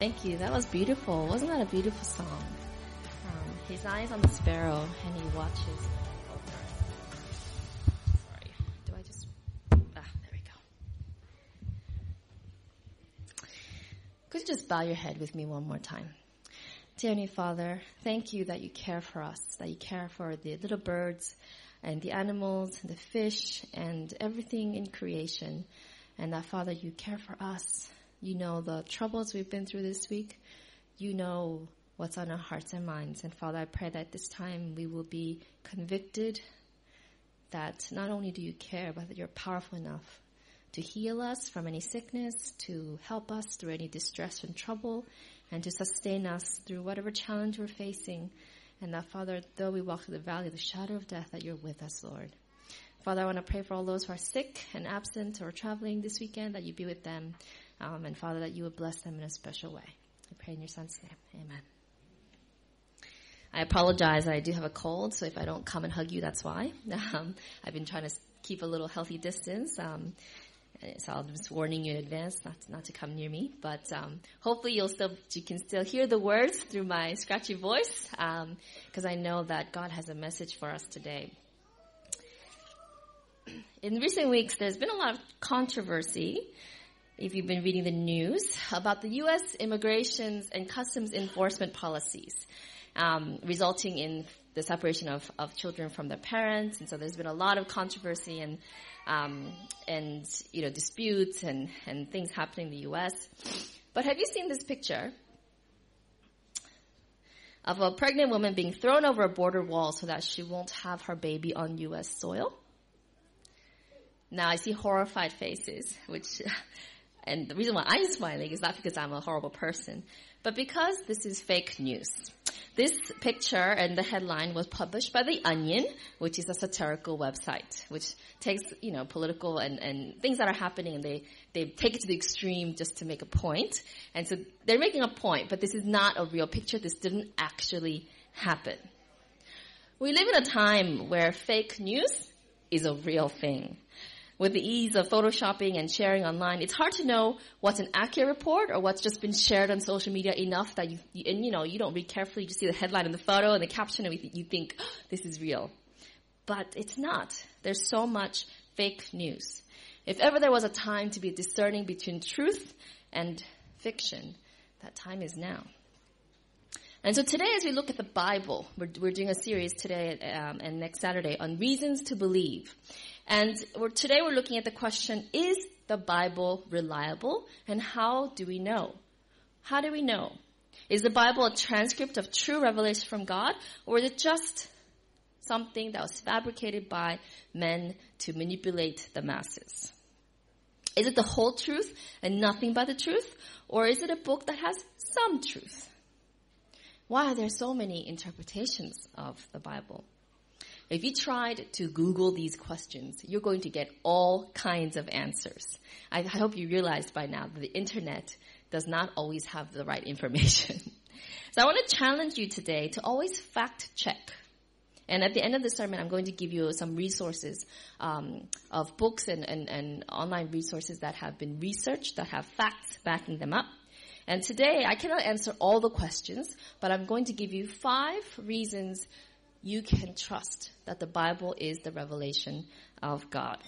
Thank you. That was beautiful. Wasn't that a beautiful song? Um, his eyes on the sparrow, and he watches. Sorry. Do I just? Ah, there we go. Could you just bow your head with me one more time? Dear Heavenly Father, thank you that you care for us, that you care for the little birds and the animals, and the fish, and everything in creation, and that Father, you care for us you know the troubles we've been through this week. You know what's on our hearts and minds. And Father, I pray that this time we will be convicted that not only do you care, but that you're powerful enough to heal us from any sickness, to help us through any distress and trouble, and to sustain us through whatever challenge we're facing. And that, Father, though we walk through the valley of the shadow of death, that you're with us, Lord. Father, I want to pray for all those who are sick and absent or traveling this weekend, that you be with them. Um, and Father, that you would bless them in a special way. I pray in your son's name. Amen. I apologize. I do have a cold, so if I don't come and hug you, that's why. Um, I've been trying to keep a little healthy distance. Um, so I'm just warning you in advance not to, not to come near me. But um, hopefully you'll still you can still hear the words through my scratchy voice because um, I know that God has a message for us today. In recent weeks, there's been a lot of controversy if you've been reading the news, about the U.S. immigrations and customs enforcement policies, um, resulting in the separation of, of children from their parents. And so there's been a lot of controversy and, um, and, you know, disputes and, and things happening in the U.S. But have you seen this picture of a pregnant woman being thrown over a border wall so that she won't have her baby on U.S. soil? Now I see horrified faces, which and the reason why I'm smiling is not because I'm a horrible person, but because this is fake news. This picture and the headline was published by The Onion, which is a satirical website, which takes, you know, political and, and things that are happening and they, they take it to the extreme just to make a point. And so they're making a point, but this is not a real picture. This didn't actually happen. We live in a time where fake news is a real thing with the ease of photoshopping and sharing online, it's hard to know what's an accurate report or what's just been shared on social media enough that you, and you know, you don't read carefully, you just see the headline and the photo and the caption and you think, oh, this is real. But it's not. There's so much fake news. If ever there was a time to be discerning between truth and fiction, that time is now. And so today, as we look at the Bible, we're, we're doing a series today um, and next Saturday on reasons to believe. And we're, today we're looking at the question, is the Bible reliable? And how do we know? How do we know? Is the Bible a transcript of true revelation from God? Or is it just something that was fabricated by men to manipulate the masses? Is it the whole truth and nothing but the truth? Or is it a book that has some truth? Why are there so many interpretations of the Bible? If you tried to Google these questions, you're going to get all kinds of answers. I hope you realized by now that the internet does not always have the right information. so I want to challenge you today to always fact check. And at the end of the sermon, I'm going to give you some resources um, of books and, and, and online resources that have been researched, that have facts backing them up. And today, I cannot answer all the questions, but I'm going to give you five reasons you can trust that the Bible is the revelation of God.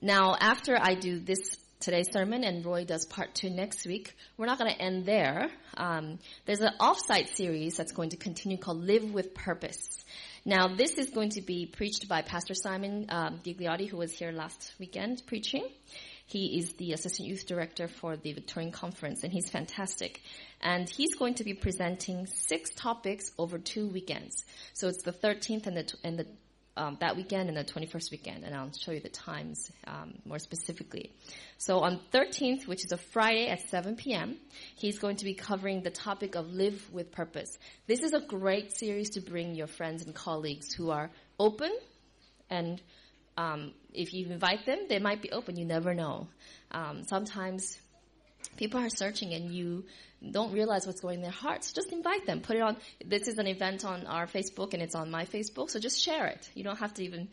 Now, after I do this today's sermon and Roy does part two next week, we're not going to end there. Um, there's an offsite series that's going to continue called Live with Purpose. Now, this is going to be preached by Pastor Simon um, Gigliotti, who was here last weekend preaching. He is the assistant youth director for the Victorian Conference, and he's fantastic. And he's going to be presenting six topics over two weekends. So it's the 13th and the and the um, that weekend and the 21st weekend, and I'll show you the times um, more specifically. So on 13th, which is a Friday at 7 p.m., he's going to be covering the topic of live with purpose. This is a great series to bring your friends and colleagues who are open and um, if you invite them, they might be open. You never know. Um, sometimes people are searching and you don't realize what's going in their hearts. Just invite them. Put it on. This is an event on our Facebook and it's on my Facebook, so just share it. You don't have to even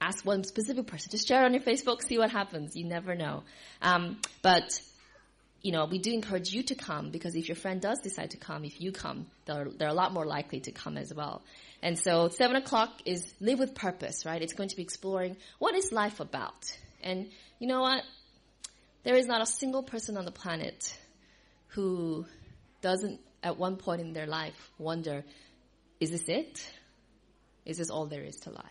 ask one specific person. Just share it on your Facebook, see what happens. You never know. Um, but you know, we do encourage you to come because if your friend does decide to come, if you come, they're, they're a lot more likely to come as well. And so seven o'clock is live with purpose, right? It's going to be exploring what is life about. And you know what? There is not a single person on the planet who doesn't at one point in their life wonder, is this it? Is this all there is to life?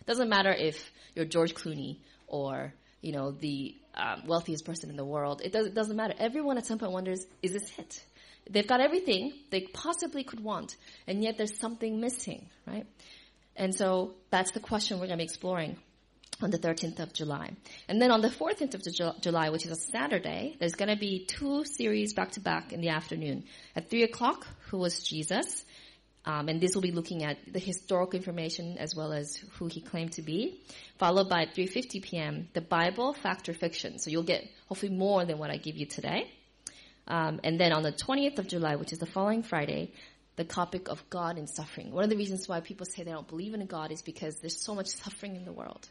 It doesn't matter if you're George Clooney or, you know, the um, wealthiest person in the world. It, does, it doesn't matter. Everyone at some point wonders, is this it? They've got everything they possibly could want, and yet there's something missing, right? And so that's the question we're going to be exploring on the 13th of July. And then on the 14th of July, which is a Saturday, there's going to be two series back to back in the afternoon. At 3 o'clock, Who was Jesus? Um, and this will be looking at the historical information as well as who he claimed to be. Followed by 3.50 p.m., the Bible, Fact or Fiction. So you'll get hopefully more than what I give you today. Um, and then on the 20th of July, which is the following Friday, the topic of God and suffering. One of the reasons why people say they don't believe in a God is because there's so much suffering in the world.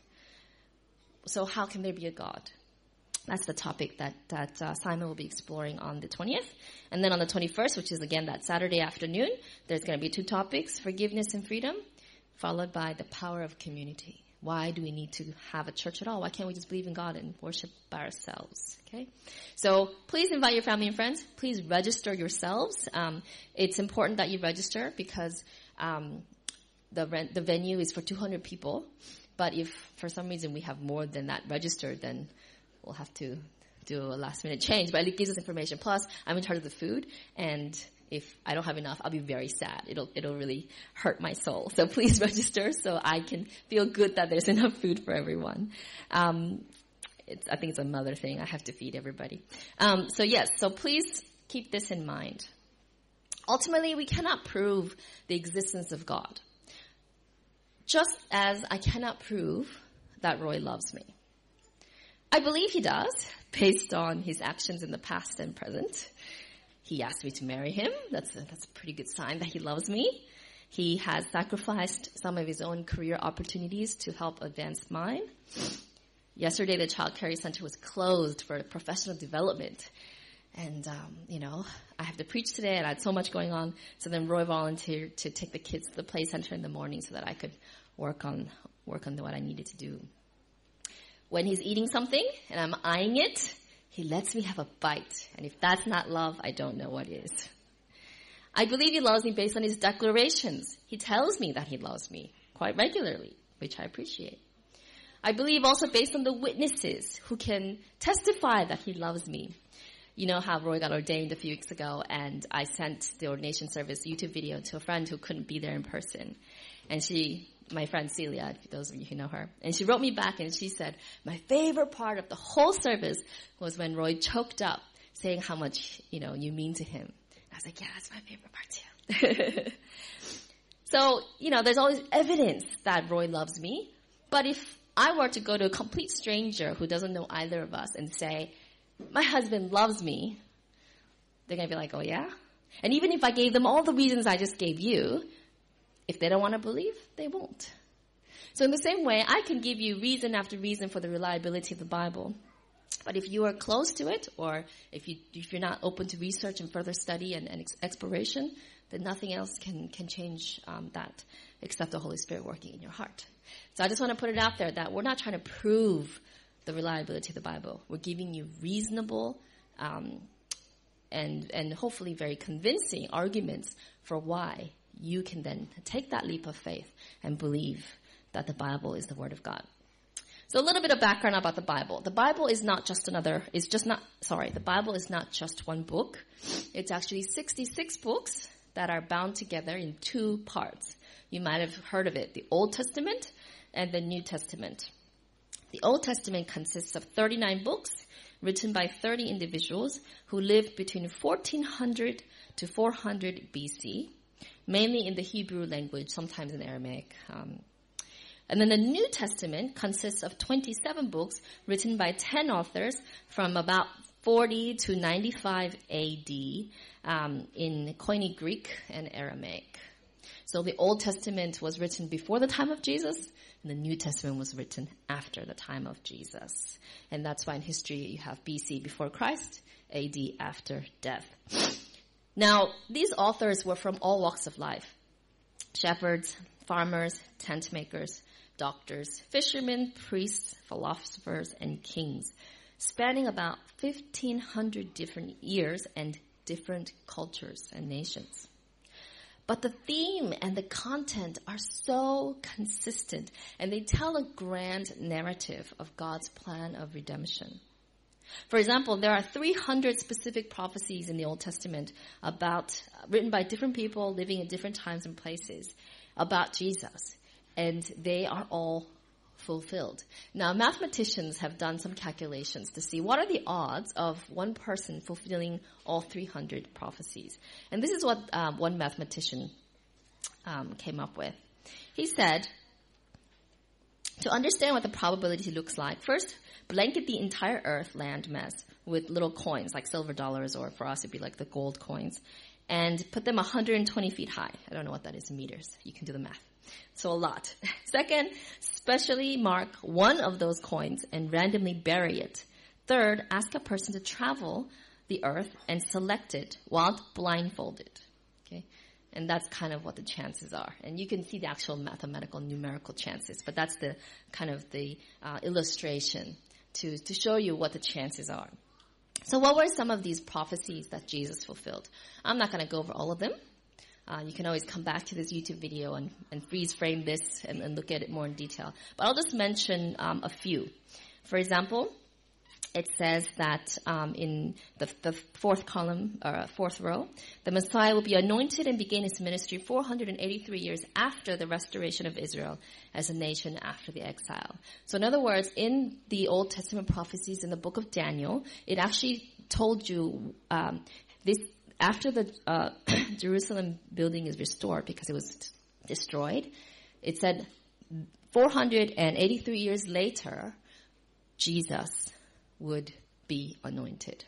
So how can there be a God? That's the topic that, that uh, Simon will be exploring on the 20th. And then on the 21st, which is again that Saturday afternoon, there's going to be two topics, forgiveness and freedom, followed by the power of community. Why do we need to have a church at all? Why can't we just believe in God and worship by ourselves? Okay, so please invite your family and friends. Please register yourselves. Um, it's important that you register because um, the rent, the venue is for 200 people. But if for some reason we have more than that registered, then we'll have to do a last minute change. But it gives us information. Plus, I'm in charge of the food, and if I don't have enough, I'll be very sad. It'll it'll really hurt my soul. So please register so I can feel good that there's enough food for everyone. Um, I think it's another thing. I have to feed everybody. Um, so yes, so please keep this in mind. Ultimately, we cannot prove the existence of God. Just as I cannot prove that Roy loves me. I believe he does, based on his actions in the past and present. He asked me to marry him. That's a, that's a pretty good sign that he loves me. He has sacrificed some of his own career opportunities to help advance mine. Yesterday, the child care center was closed for professional development. And, um, you know, I have to preach today and I had so much going on. So then Roy volunteered to take the kids to the play center in the morning so that I could work on, work on what I needed to do. When he's eating something and I'm eyeing it, he lets me have a bite. And if that's not love, I don't know what is. I believe he loves me based on his declarations. He tells me that he loves me quite regularly, which I appreciate. I believe also based on the witnesses who can testify that he loves me. You know how Roy got ordained a few weeks ago and I sent the ordination service YouTube video to a friend who couldn't be there in person. And she my friend Celia, those of you who know her. And she wrote me back and she said, my favorite part of the whole service was when Roy choked up saying how much, you know, you mean to him. I was like, yeah, that's my favorite part too. so, you know, there's always evidence that Roy loves me. But if I were to go to a complete stranger who doesn't know either of us and say, my husband loves me, they're going to be like, oh yeah? And even if I gave them all the reasons I just gave you, if they don't want to believe, they won't. So in the same way, I can give you reason after reason for the reliability of the Bible. But if you are close to it, or if, you, if you're not open to research and further study and, and exploration, then nothing else can, can change um, that except the Holy Spirit working in your heart. So I just want to put it out there that we're not trying to prove the reliability of the Bible. We're giving you reasonable um, and and hopefully very convincing arguments for why you can then take that leap of faith and believe that the Bible is the Word of God. So a little bit of background about the Bible. The Bible is not just another, it's just not, sorry, the Bible is not just one book. It's actually 66 books that are bound together in two parts. You might have heard of it, the Old Testament and the New Testament. The Old Testament consists of 39 books written by 30 individuals who lived between 1400 to 400 BC mainly in the Hebrew language, sometimes in Aramaic. Um, and then the New Testament consists of 27 books written by 10 authors from about 40 to 95 AD um, in Koine Greek and Aramaic. So the Old Testament was written before the time of Jesus, and the New Testament was written after the time of Jesus. And that's why in history you have BC before Christ AD after death. Now, these authors were from all walks of life. Shepherds, farmers, tent makers, doctors, fishermen, priests, philosophers, and kings, spanning about 1500 different years and different cultures and nations. But the theme and the content are so consistent and they tell a grand narrative of God's plan of redemption. For example, there are 300 specific prophecies in the Old Testament about, written by different people living in different times and places about Jesus. And they are all fulfilled. Now, mathematicians have done some calculations to see what are the odds of one person fulfilling all 300 prophecies. And this is what um, one mathematician um, came up with. He said, to understand what the probability looks like, first blanket the entire earth land mass with little coins like silver dollars or for us it'd be like the gold coins and put them 120 feet high. I don't know what that is in meters. You can do the math. So a lot. Second, specially mark one of those coins and randomly bury it. Third, ask a person to travel the earth and select it while blindfolded. And that's kind of what the chances are. And you can see the actual mathematical numerical chances, but that's the kind of the uh, illustration to, to show you what the chances are. So what were some of these prophecies that Jesus fulfilled? I'm not going to go over all of them. Uh, you can always come back to this YouTube video and, and freeze frame this and, and, look at it more in detail. But I'll just mention um, a few. For example, it says that um, in the, the, fourth column, or uh, fourth row, the Messiah will be anointed and begin his ministry 483 years after the restoration of Israel as a nation after the exile. So in other words, in the Old Testament prophecies in the book of Daniel, it actually told you um, this after the uh, Jerusalem building is restored because it was destroyed, it said 483 years later, Jesus would be anointed.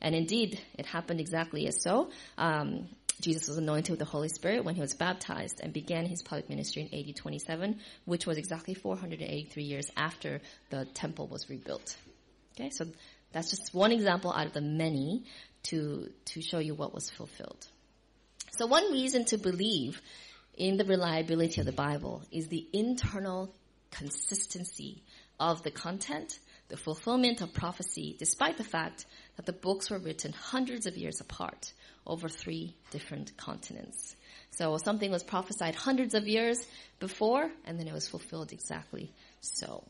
And indeed, it happened exactly as so. Um, Jesus was anointed with the Holy Spirit when he was baptized and began his public ministry in AD 27, which was exactly 483 years after the temple was rebuilt. Okay, so that's just one example out of the many to, to show you what was fulfilled. So one reason to believe in the reliability of the Bible is the internal consistency of the content, the fulfillment of prophecy, despite the fact that the books were written hundreds of years apart over three different continents. So something was prophesied hundreds of years before, and then it was fulfilled exactly so.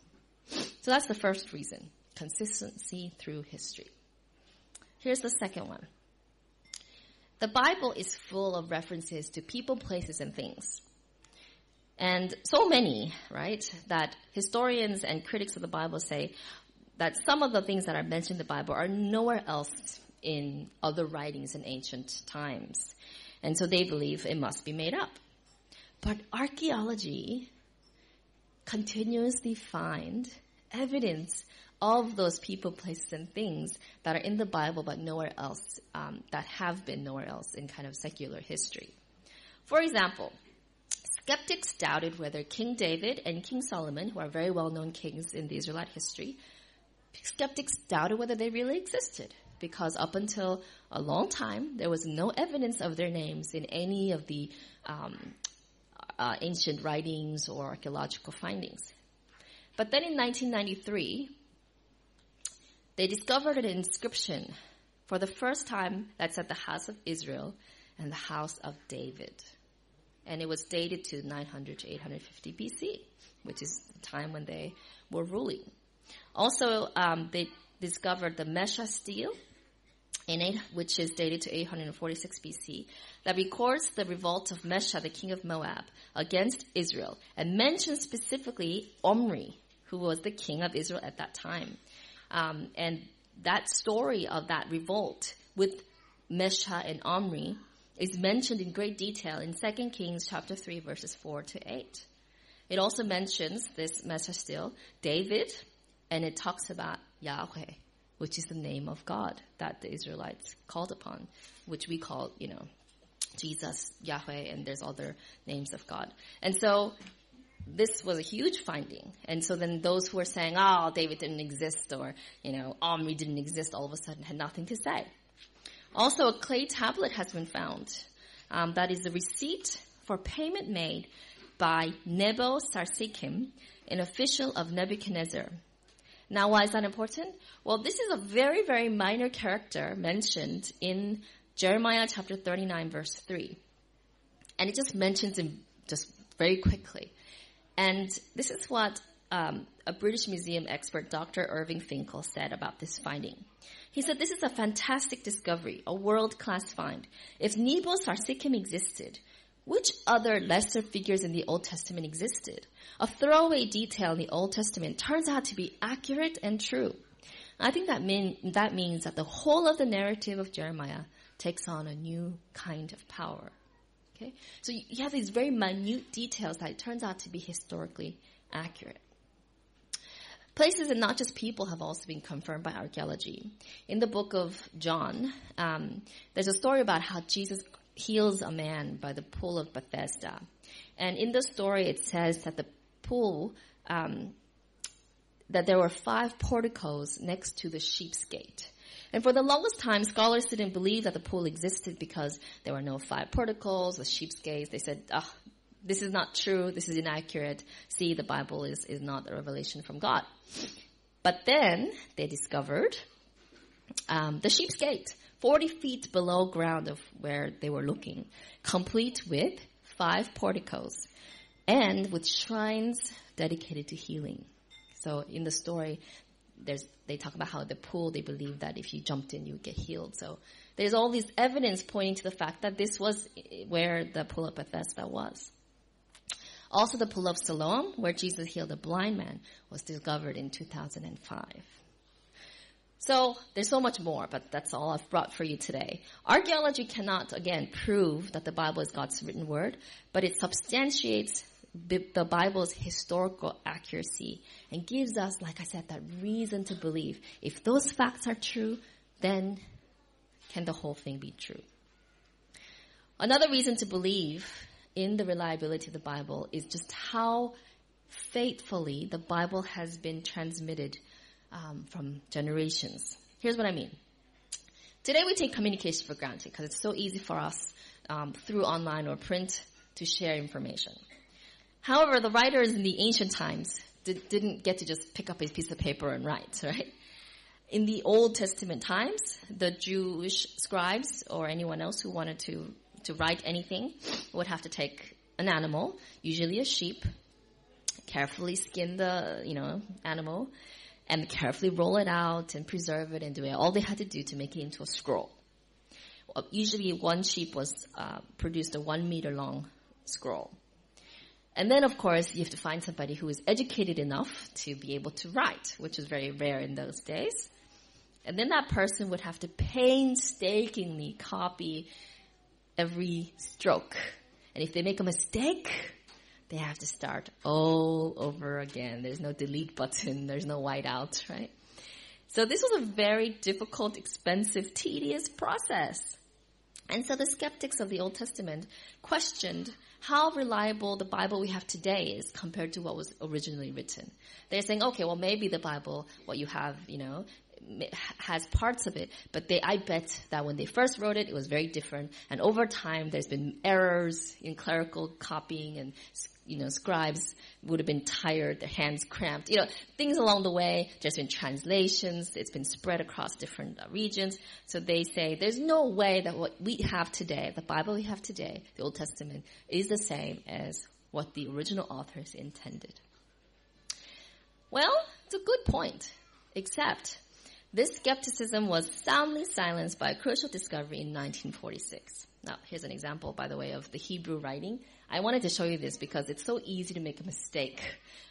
So that's the first reason. Consistency through history. Here's the second one. The Bible is full of references to people, places, and things. And so many, right, that historians and critics of the Bible say that some of the things that are mentioned in the Bible are nowhere else in other writings in ancient times. And so they believe it must be made up. But archaeology continuously find evidence of those people, places, and things that are in the Bible but nowhere else, um, that have been nowhere else in kind of secular history. For example, skeptics doubted whether King David and King Solomon, who are very well-known kings in the Israelite history, skeptics doubted whether they really existed because up until a long time, there was no evidence of their names in any of the um, uh, ancient writings or archaeological findings. But then in 1993, they discovered an inscription for the first time that said the house of Israel and the house of David. And it was dated to 900 to 850 BC, which is the time when they were ruling. Also, um, they discovered the Mesha stele, in eight, which is dated to 846 BC, that records the revolt of Mesha, the king of Moab, against Israel, and mentions specifically Omri, who was the king of Israel at that time. Um, and that story of that revolt with Mesha and Omri is mentioned in great detail in 2 Kings chapter 3 verses 4 to 8. It also mentions this Mesha stele, David, and it talks about Yahweh, which is the name of God that the Israelites called upon, which we call, you know, Jesus, Yahweh, and there's other names of God. And so this was a huge finding. And so then those who were saying, oh, David didn't exist or, you know, Omri didn't exist all of a sudden had nothing to say. Also, a clay tablet has been found. Um, that is the receipt for payment made by Nebo Sarsekim, an official of Nebuchadnezzar. Now, why is that important? Well, this is a very, very minor character mentioned in Jeremiah chapter 39 verse 3. And it just mentions him just very quickly. And this is what um, a British Museum expert, Dr. Irving Finkel, said about this finding. He said, This is a fantastic discovery, a world class find. If Nebo Sarsekim existed, which other lesser figures in the Old Testament existed? A throwaway detail in the Old Testament turns out to be accurate and true. I think that, mean, that means that the whole of the narrative of Jeremiah takes on a new kind of power. Okay? So you have these very minute details that turns out to be historically accurate. Places and not just people have also been confirmed by archaeology. In the book of John, um, there's a story about how Jesus heals a man by the pool of Bethesda. And in the story, it says that the pool, um, that there were five porticos next to the sheep's gate. And for the longest time, scholars didn't believe that the pool existed because there were no five porticos the sheep's gates. They said, this is not true. This is inaccurate. See, the Bible is, is not a revelation from God. But then they discovered um, the sheep's gate, 40 feet below ground of where they were looking, complete with five porticos and with shrines dedicated to healing. So in the story, there's, they talk about how the pool, they believe that if you jumped in, you would get healed. So there's all this evidence pointing to the fact that this was eh, where the pool of Bethesda was. Also, the pool of Siloam, where Jesus healed a blind man, was discovered in 2005. So there's so much more, but that's all I've brought for you today. Archaeology cannot, again, prove that the Bible is God's written word, but it substantiates the Bible's historical accuracy and gives us, like I said, that reason to believe. If those facts are true, then can the whole thing be true? Another reason to believe in the reliability of the Bible is just how faithfully the Bible has been transmitted um, from generations. Here's what I mean. Today we take communication for granted because it's so easy for us um, through online or print to share information. However, the writers in the ancient times did, didn't get to just pick up a piece of paper and write, right? In the Old Testament times, the Jewish scribes or anyone else who wanted to, to write anything would have to take an animal, usually a sheep, carefully skin the, you know, animal, and carefully roll it out and preserve it and do it. All they had to do to make it into a scroll. Usually one sheep was uh, produced a one meter long scroll. And then, of course, you have to find somebody who is educated enough to be able to write, which is very rare in those days. And then that person would have to painstakingly copy every stroke. And if they make a mistake, they have to start all over again. There's no delete button. There's no whiteout, right? So this was a very difficult, expensive, tedious process. And so the skeptics of the Old Testament questioned how reliable the Bible we have today is compared to what was originally written. They're saying, okay, well maybe the Bible, what you have, you know, has parts of it, but they, I bet that when they first wrote it, it was very different. And over time, there's been errors in clerical copying and you know, scribes would have been tired, their hands cramped, you know, things along the way. There's been translations, it's been spread across different uh, regions. So they say there's no way that what we have today, the Bible we have today, the Old Testament, is the same as what the original authors intended. Well, it's a good point, except this skepticism was soundly silenced by a crucial discovery in 1946. Now, here's an example, by the way, of the Hebrew writing. I wanted to show you this because it's so easy to make a mistake.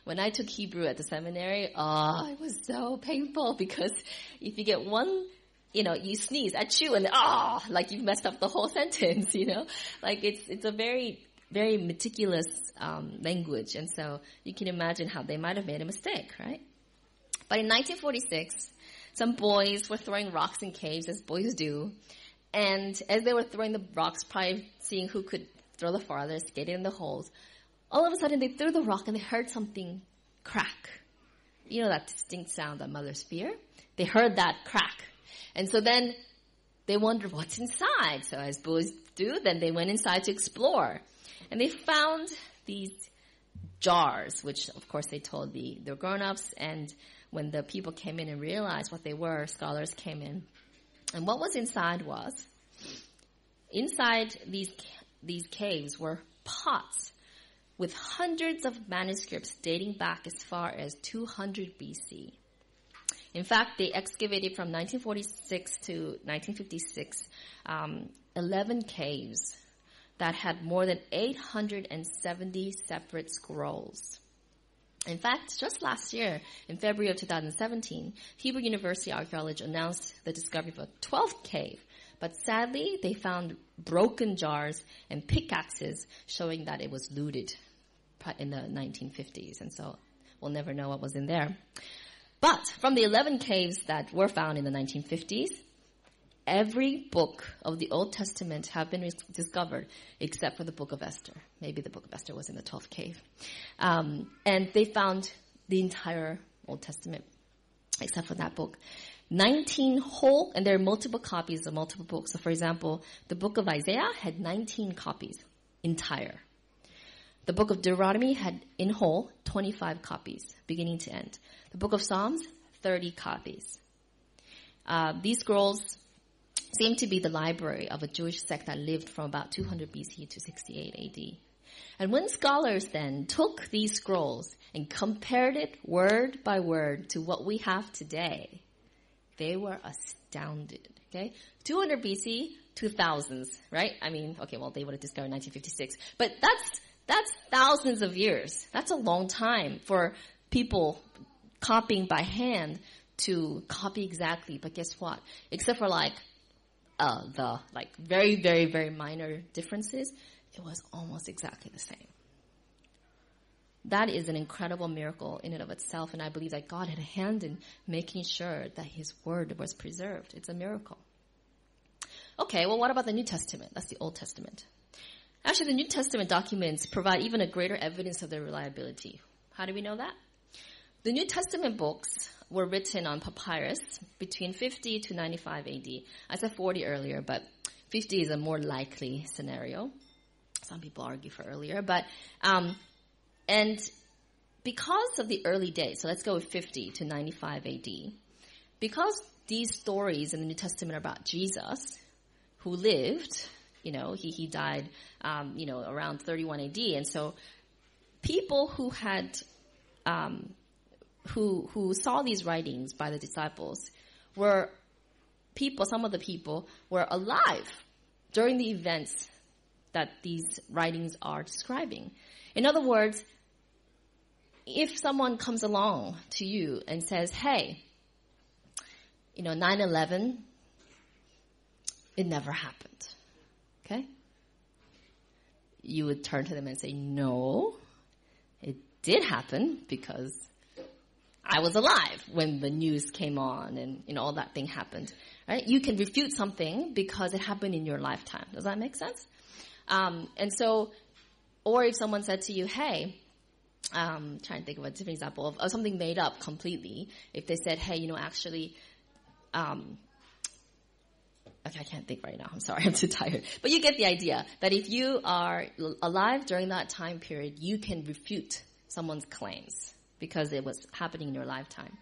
When I took Hebrew at the seminary, oh, it was so painful because if you get one, you know, you sneeze, achoo, and ah, oh, like you've messed up the whole sentence, you know? Like it's, it's a very, very meticulous um, language, and so you can imagine how they might have made a mistake, right? But in 1946, some boys were throwing rocks in caves, as boys do, and as they were throwing the rocks, probably seeing who could throw the farthest, get in the holes, all of a sudden they threw the rock and they heard something crack. You know that distinct sound that mothers fear? They heard that crack. And so then they wondered what's inside. So as boys do, then they went inside to explore. And they found these jars, which of course they told the, the grown-ups. And when the people came in and realized what they were, scholars came in. And what was inside was, inside these, these caves were pots with hundreds of manuscripts dating back as far as 200 BC. In fact, they excavated from 1946 to 1956 um, 11 caves that had more than 870 separate scrolls. In fact, just last year, in February of 2017, Hebrew University archaeologists announced the discovery of a 12th cave, but sadly, they found broken jars and pickaxes showing that it was looted in the 1950s, and so we'll never know what was in there. But from the 11 caves that were found in the 1950s, every book of the Old Testament have been discovered except for the book of Esther. Maybe the book of Esther was in the 12th cave. Um, and they found the entire Old Testament except for that book. 19 whole, and there are multiple copies of multiple books. So for example, the book of Isaiah had 19 copies, entire. The book of Deuteronomy had in whole 25 copies, beginning to end. The book of Psalms, 30 copies. Uh, these scrolls seem to be the library of a Jewish sect that lived from about 200 BC to 68 AD. And when scholars then took these scrolls and compared it word by word to what we have today, they were astounded. Okay? 200 BC, 2000s, right? I mean, okay, well, they would have discovered 1956. But that's, that's thousands of years. That's a long time for people copying by hand to copy exactly. But guess what? Except for like uh, the like very, very, very minor differences, it was almost exactly the same. That is an incredible miracle in and of itself, and I believe that God had a hand in making sure that His Word was preserved. It's a miracle. Okay, well, what about the New Testament? That's the Old Testament. Actually, the New Testament documents provide even a greater evidence of their reliability. How do we know that? The New Testament books were written on papyrus between 50 to 95 AD. I said 40 earlier, but 50 is a more likely scenario. Some people argue for earlier, but um, and because of the early days, so let's go with 50 to 95 AD, because these stories in the New Testament are about Jesus, who lived, you know, he, he died, um, you know, around 31 AD, and so people who had um, who, who saw these writings by the disciples were people, some of the people were alive during the events that these writings are describing. In other words, if someone comes along to you and says, hey, you know, 9-11, it never happened. Okay? You would turn to them and say, no, it did happen because I was alive when the news came on and you know all that thing happened. Right? You can refute something because it happened in your lifetime. Does that make sense? Um, and so, or if someone said to you, "Hey," um, trying to think of a different example of, of, something made up completely. If they said, "Hey, you know, actually," um, okay, I can't think right now. I'm sorry, I'm too tired. But you get the idea that if you are alive during that time period, you can refute someone's claims because it was happening in your lifetime.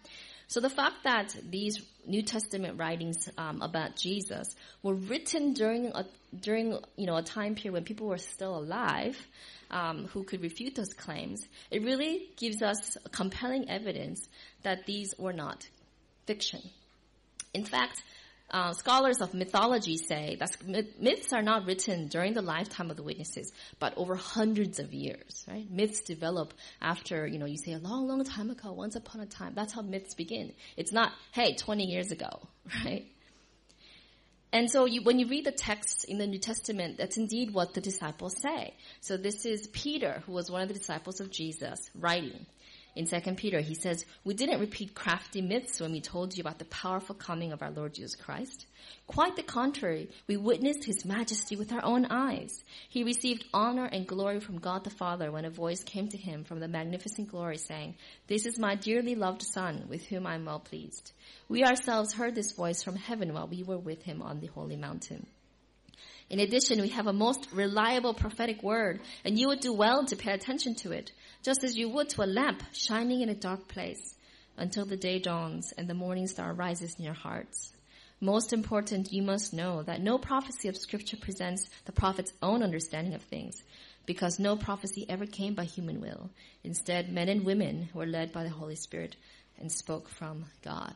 So the fact that these New Testament writings um, about Jesus were written during a during you know a time period when people were still alive, um, who could refute those claims, it really gives us compelling evidence that these were not fiction. In fact, uh, scholars of mythology say that myths are not written during the lifetime of the witnesses, but over hundreds of years, right? Myths develop after, you know, you say a long, long time ago, once upon a time. That's how myths begin. It's not, hey, 20 years ago, right? And so you, when you read the text in the New Testament, that's indeed what the disciples say. So this is Peter, who was one of the disciples of Jesus, writing. In 2 Peter, he says, We didn't repeat crafty myths when we told you about the powerful coming of our Lord Jesus Christ. Quite the contrary, we witnessed his majesty with our own eyes. He received honor and glory from God the Father when a voice came to him from the magnificent glory saying, This is my dearly loved Son, with whom I am well pleased. We ourselves heard this voice from heaven while we were with him on the holy mountain. In addition, we have a most reliable prophetic word, and you would do well to pay attention to it, just as you would to a lamp shining in a dark place until the day dawns and the morning star rises in your hearts. Most important, you must know that no prophecy of scripture presents the prophet's own understanding of things, because no prophecy ever came by human will. Instead, men and women were led by the Holy Spirit and spoke from God.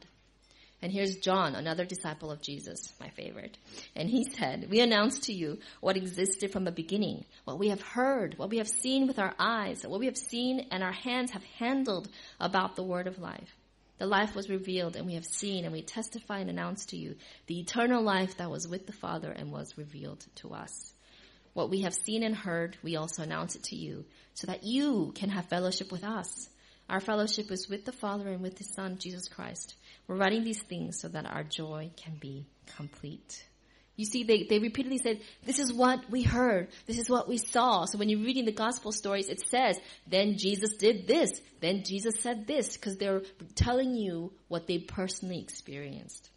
And here's John, another disciple of Jesus, my favorite. And he said, We announce to you what existed from the beginning, what we have heard, what we have seen with our eyes, what we have seen and our hands have handled about the word of life. The life was revealed and we have seen and we testify and announce to you the eternal life that was with the Father and was revealed to us. What we have seen and heard, we also announce it to you so that you can have fellowship with us. Our fellowship is with the Father and with His Son, Jesus Christ. We're writing these things so that our joy can be complete. You see, they, they repeatedly said, this is what we heard. This is what we saw. So when you're reading the gospel stories, it says, then Jesus did this. Then Jesus said this. Because they're telling you what they personally experienced.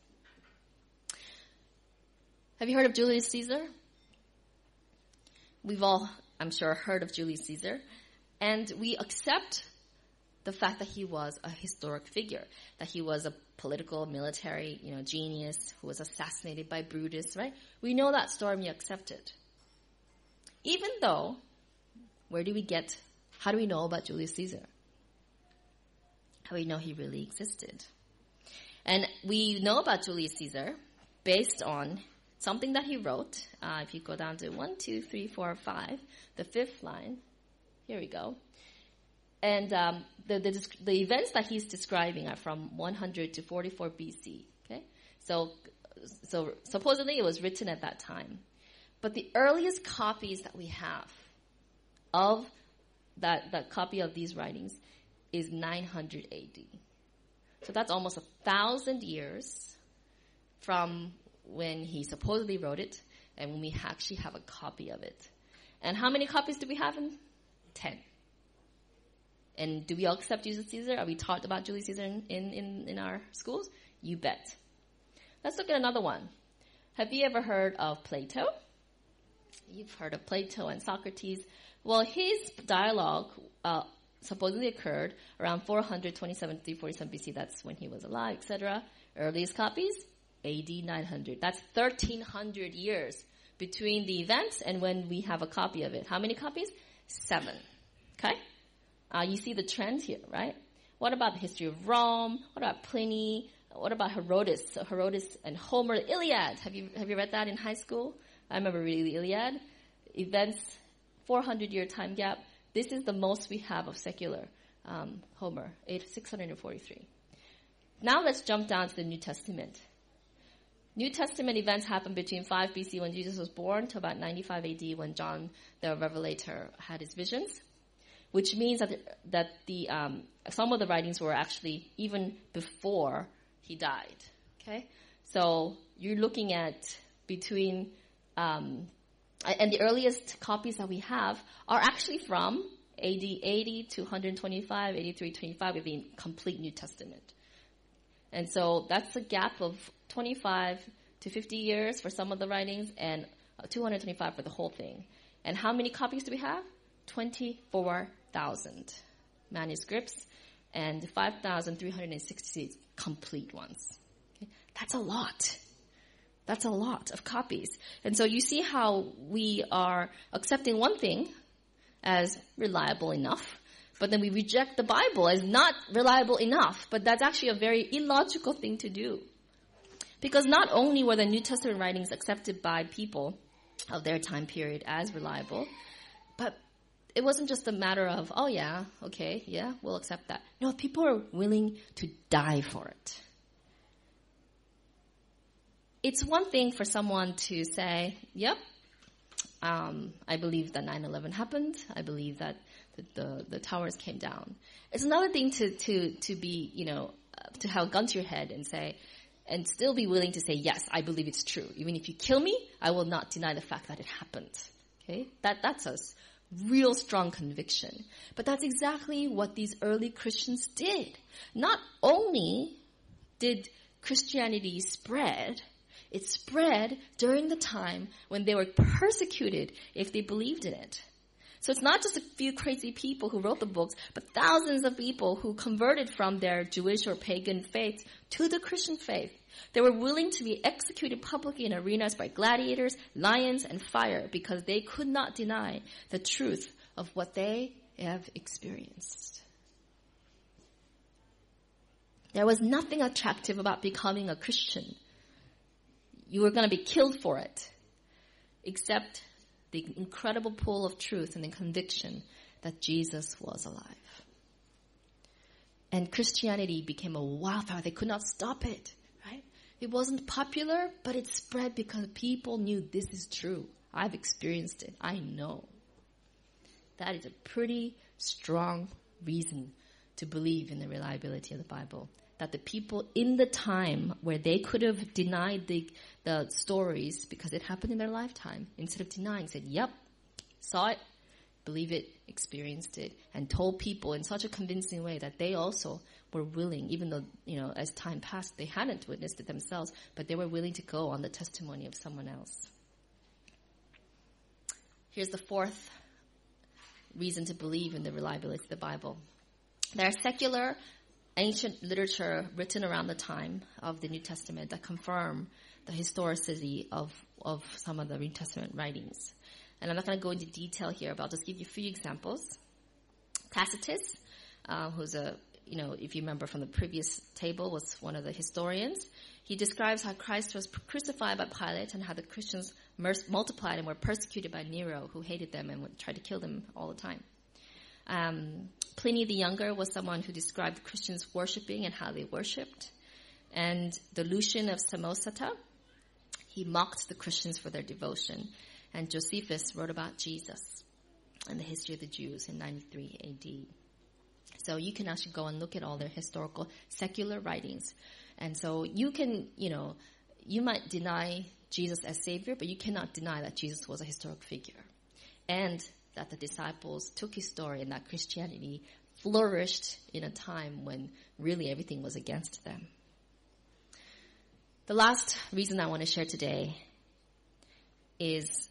Have you heard of Julius Caesar? We've all, I'm sure, heard of Julius Caesar. And we accept the fact that he was a historic figure, that he was a political, military, you know, genius who was assassinated by Brutus, right? We know that story and we accept it. Even though, where do we get, how do we know about Julius Caesar? How do we know he really existed? And we know about Julius Caesar based on something that he wrote. Uh, if you go down to one, two, three, four, five, the fifth line, here we go. And um, the, the, the events that he's describing are from 100 to 44 BC. Okay, so so supposedly it was written at that time, but the earliest copies that we have of that that copy of these writings is 900 AD. So that's almost a thousand years from when he supposedly wrote it and when we actually have a copy of it. And how many copies do we have? In? Ten. And do we all accept Julius Caesar? Are we taught about Julius Caesar in, in, in, our schools? You bet. Let's look at another one. Have you ever heard of Plato? You've heard of Plato and Socrates. Well, his dialogue uh, supposedly occurred around 427 to 347 BC. That's when he was alive, etc. Earliest copies, AD 900. That's 1300 years between the events and when we have a copy of it. How many copies? Seven. Okay? Uh, you see the trend here, right? What about the history of Rome? What about Pliny? What about Herodotus? So Herodotus and Homer, Iliad. Have you have you read that in high school? I remember reading the Iliad. Events, 400 year time gap. This is the most we have of secular um, Homer, 643. Now let's jump down to the New Testament. New Testament events happened between 5 BC when Jesus was born to about 95 AD when John the Revelator had his visions which means that that the um, some of the writings were actually even before he died. Okay, so you're looking at between um, and the earliest copies that we have are actually from AD 80 to 125, 83, 25 with the complete New Testament. And so that's a gap of 25 to 50 years for some of the writings and 225 for the whole thing. And how many copies do we have? 24 5,000 manuscripts and 5,366 complete ones. Okay? That's a lot. That's a lot of copies. And so you see how we are accepting one thing as reliable enough, but then we reject the Bible as not reliable enough. But that's actually a very illogical thing to do. Because not only were the New Testament writings accepted by people of their time period as reliable, but it wasn't just a matter of, oh yeah, okay, yeah, we'll accept that. No, people are willing to die for it. It's one thing for someone to say, yep, um, I believe that 9-11 happened. I believe that the, the, the towers came down. It's another thing to, to, to be, you know, to have a gun to your head and say, and still be willing to say, yes, I believe it's true. Even if you kill me, I will not deny the fact that it happened. Okay? That, that's a real strong conviction. But that's exactly what these early Christians did. Not only did Christianity spread, it spread during the time when they were persecuted if they believed in it. So it's not just a few crazy people who wrote the books, but thousands of people who converted from their Jewish or pagan faith to the Christian faith. They were willing to be executed publicly in arenas by gladiators, lions, and fire because they could not deny the truth of what they have experienced. There was nothing attractive about becoming a Christian. You were going to be killed for it, except the incredible pull of truth and the conviction that Jesus was alive. And Christianity became a wildfire. They could not stop it? It wasn't popular, but it spread because people knew this is true. I've experienced it. I know. That is a pretty strong reason to believe in the reliability of the Bible. That the people in the time where they could have denied the the stories because it happened in their lifetime. Instead of denying, said, yep, saw it, believe it, experienced it, and told people in such a convincing way that they also were willing, even though, you know, as time passed, they hadn't witnessed it themselves, but they were willing to go on the testimony of someone else. Here's the fourth reason to believe in the reliability of the Bible. There are secular ancient literature written around the time of the New Testament that confirm the historicity of, of some of the New Testament writings. And I'm not going to go into detail here, but I'll just give you a few examples. Tacitus, uh, who's a, you know, if you remember from the previous table, was one of the historians. He describes how Christ was crucified by Pilate and how the Christians multiplied and were persecuted by Nero, who hated them and tried to kill them all the time. Um, Pliny the Younger was someone who described Christians worshiping and how they worshipped. And the Lucian of Samosata, he mocked the Christians for their devotion. And Josephus wrote about Jesus and the history of the Jews in 93 AD. So you can actually go and look at all their historical secular writings. And so you can, you know, you might deny Jesus as Savior, but you cannot deny that Jesus was a historic figure. And that the disciples took his story and that Christianity flourished in a time when really everything was against them. The last reason I want to share today is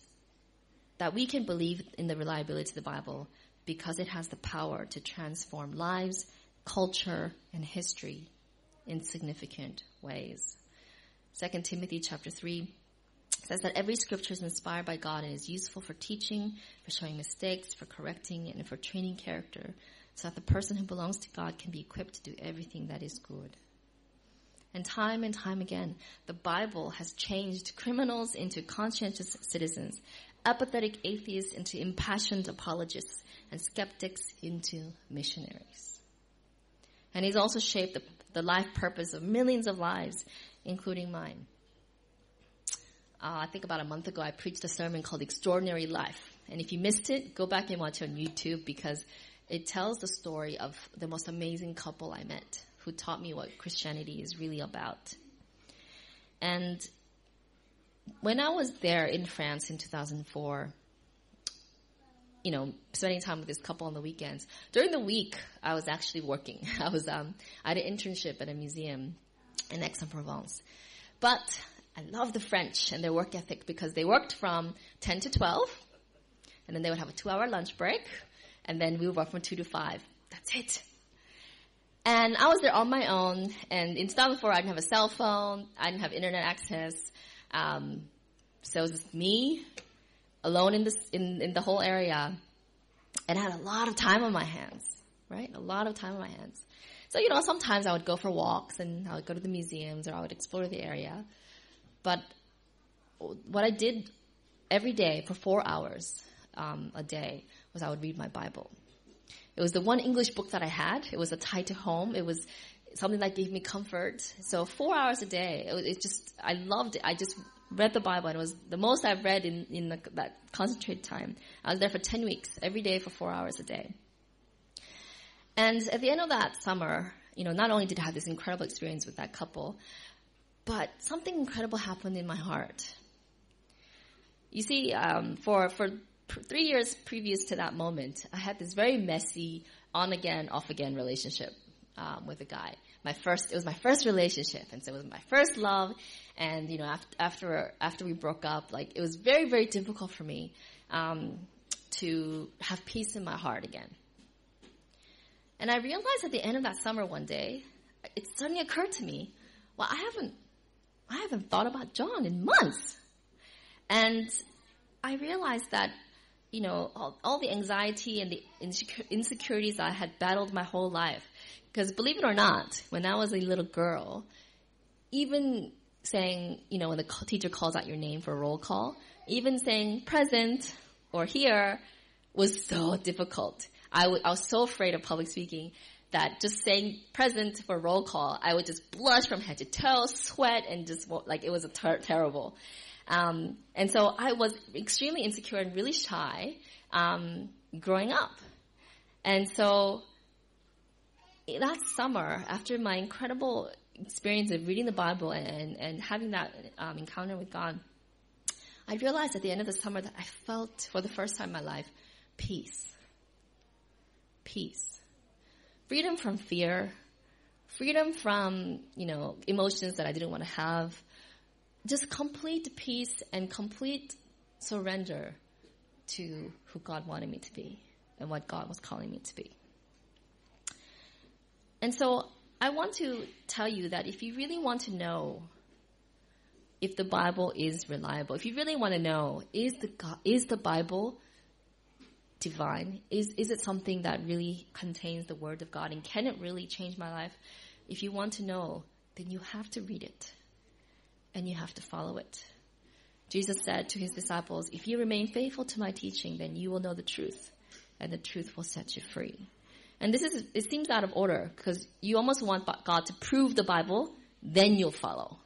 that we can believe in the reliability of the Bible because it has the power to transform lives, culture, and history in significant ways. 2 Timothy chapter 3 says that every scripture is inspired by God and is useful for teaching, for showing mistakes, for correcting, and for training character, so that the person who belongs to God can be equipped to do everything that is good. And time and time again, the Bible has changed criminals into conscientious citizens, apathetic atheists into impassioned apologists, and skeptics into missionaries. And he's also shaped the, the life purpose of millions of lives, including mine. Uh, I think about a month ago, I preached a sermon called Extraordinary Life. And if you missed it, go back and watch it on YouTube because it tells the story of the most amazing couple I met who taught me what Christianity is really about. And when I was there in France in 2004, you know, spending time with this couple on the weekends. During the week, I was actually working. I was, um, I had an internship at a museum in Aix-en-Provence. But I love the French and their work ethic because they worked from 10 to 12, and then they would have a two hour lunch break, and then we would work from 2 to 5. That's it. And I was there on my own, and in 2004, I didn't have a cell phone, I didn't have internet access, um, so it was me, alone in, this, in, in the whole area, and I had a lot of time on my hands, right? A lot of time on my hands. So, you know, sometimes I would go for walks, and I would go to the museums, or I would explore the area. But what I did every day for four hours um, a day was I would read my Bible. It was the one English book that I had. It was a tie to home. It was something that gave me comfort. So four hours a day, it, it just, I loved it. I just read the Bible and it was the most I've read in, in the, that concentrated time. I was there for 10 weeks, every day for four hours a day. And at the end of that summer, you know, not only did I have this incredible experience with that couple, but something incredible happened in my heart. You see, um, for for three years previous to that moment, I had this very messy on again, off again relationship um, with a guy. My first, it was my first relationship, and so it was my first love. And you know, after after, after we broke up, like it was very very difficult for me um, to have peace in my heart again. And I realized at the end of that summer one day, it suddenly occurred to me, well, I haven't, I haven't thought about John in months. And I realized that, you know, all, all the anxiety and the insecurities I had battled my whole life. Because believe it or not, when I was a little girl, even saying, you know, when the teacher calls out your name for a roll call, even saying present or here was so difficult. I, was so afraid of public speaking that just saying present for roll call, I would just blush from head to toe, sweat, and just like it was ter- terrible. Um, and so I was extremely insecure and really shy um, growing up. And so that summer, after my incredible experience of reading the Bible and, and having that um, encounter with God, I realized at the end of the summer that I felt for the first time in my life peace peace. Freedom from fear, freedom from, you know, emotions that I didn't want to have. Just complete peace and complete surrender to who God wanted me to be and what God was calling me to be. And so I want to tell you that if you really want to know if the Bible is reliable, if you really want to know is the is the Bible divine? Is, is it something that really contains the word of God? And can it really change my life? If you want to know, then you have to read it. And you have to follow it. Jesus said to his disciples, if you remain faithful to my teaching, then you will know the truth. And the truth will set you free. And this is, it seems out of order because you almost want God to prove the Bible, then you'll follow.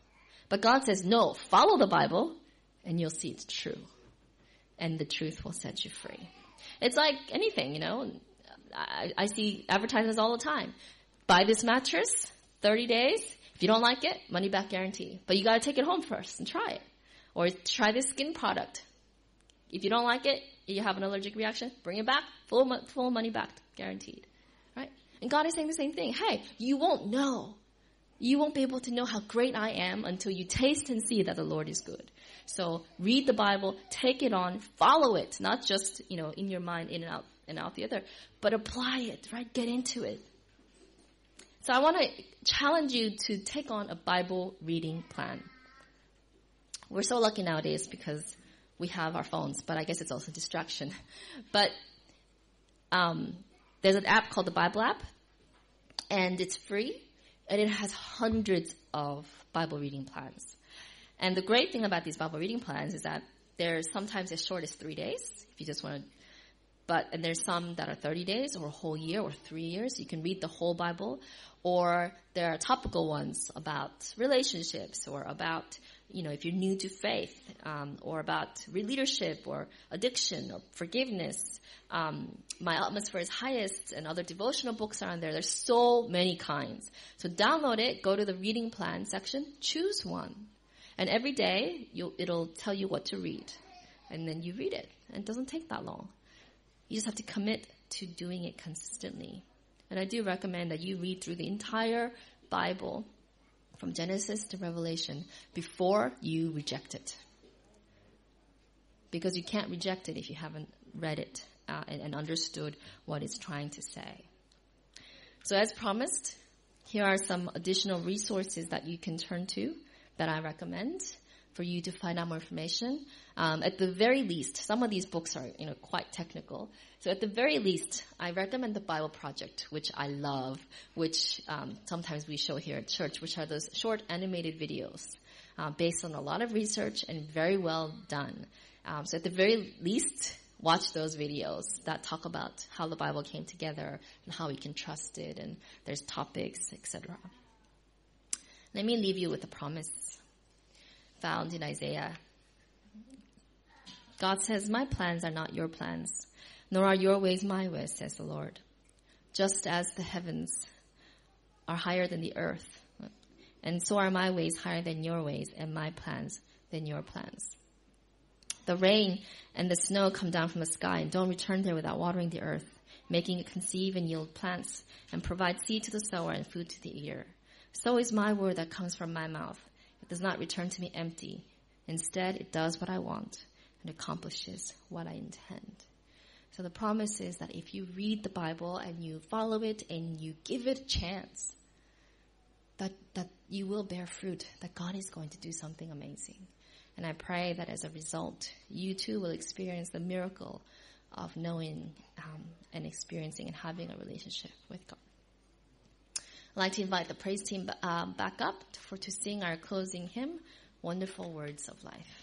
But God says, no, follow the Bible and you'll see it's true. And the truth will set you free. It's like anything, you know. I, I see advertisements all the time. Buy this mattress, 30 days. If you don't like it, money back guarantee. But you gotta take it home first and try it. Or try this skin product. If you don't like it, you have an allergic reaction, bring it back, full, full money back, guaranteed. And God is saying the same thing. Hey, you won't know. You won't be able to know how great I am until you taste and see that the Lord is good. So read the Bible, take it on, follow it, not just, you know, in your mind, in and out and out the other, but apply it, right? Get into it. So I want to challenge you to take on a Bible reading plan. We're so lucky nowadays because we have our phones, but I guess it's also distraction. But um, there's an app called the Bible app, and it's free, and it has hundreds of Bible reading plans. And the great thing about these Bible reading plans is that they're sometimes as short as three days, if you just want to, but, and there's some that are 30 days or a whole year or three years. You can read the whole Bible. Or there are topical ones about relationships or about, you know, if you're new to faith, um, or about leadership or addiction or forgiveness. Um, My Utmost for His Highest and other devotional books are on there. There's so many kinds. So download it, go to the reading plan section, choose one and every day, it'll tell you what to read. And then you read it. And it doesn't take that long. You just have to commit to doing it consistently. And I do recommend that you read through the entire Bible from Genesis to Revelation before you reject it. Because you can't reject it if you haven't read it uh, and, and understood what it's trying to say. So as promised, here are some additional resources that you can turn to that I recommend for you to find out more information. Um, at the very least, some of these books are you know quite technical. So at the very least, I recommend the Bible Project, which I love, which um, sometimes we show here at church, which are those short animated videos uh, based on a lot of research and very well done. Um, so at the very least, watch those videos that talk about how the Bible came together and how we can trust it, and there's topics, etc. Let me leave you with a promise found in Isaiah. God says, My plans are not your plans, nor are your ways my ways, says the Lord. just as the heavens are higher than the earth. And so are my ways higher than your ways, and my plans than your plans. The rain and the snow come down from the sky and don't return there without watering the earth, making it conceive and yield plants, and provide seed to the sower and food to the eater. So is my word that comes from my mouth. Does not return to me empty. Instead, it does what I want and accomplishes what I intend. So the promise is that if you read the Bible and you follow it and you give it a chance, that, that you will bear fruit, that God is going to do something amazing. And I pray that as a result, you too will experience the miracle of knowing um, and experiencing and having a relationship with God. I'd like to invite the praise team uh, back up for to sing our closing hymn, "Wonderful Words of Life."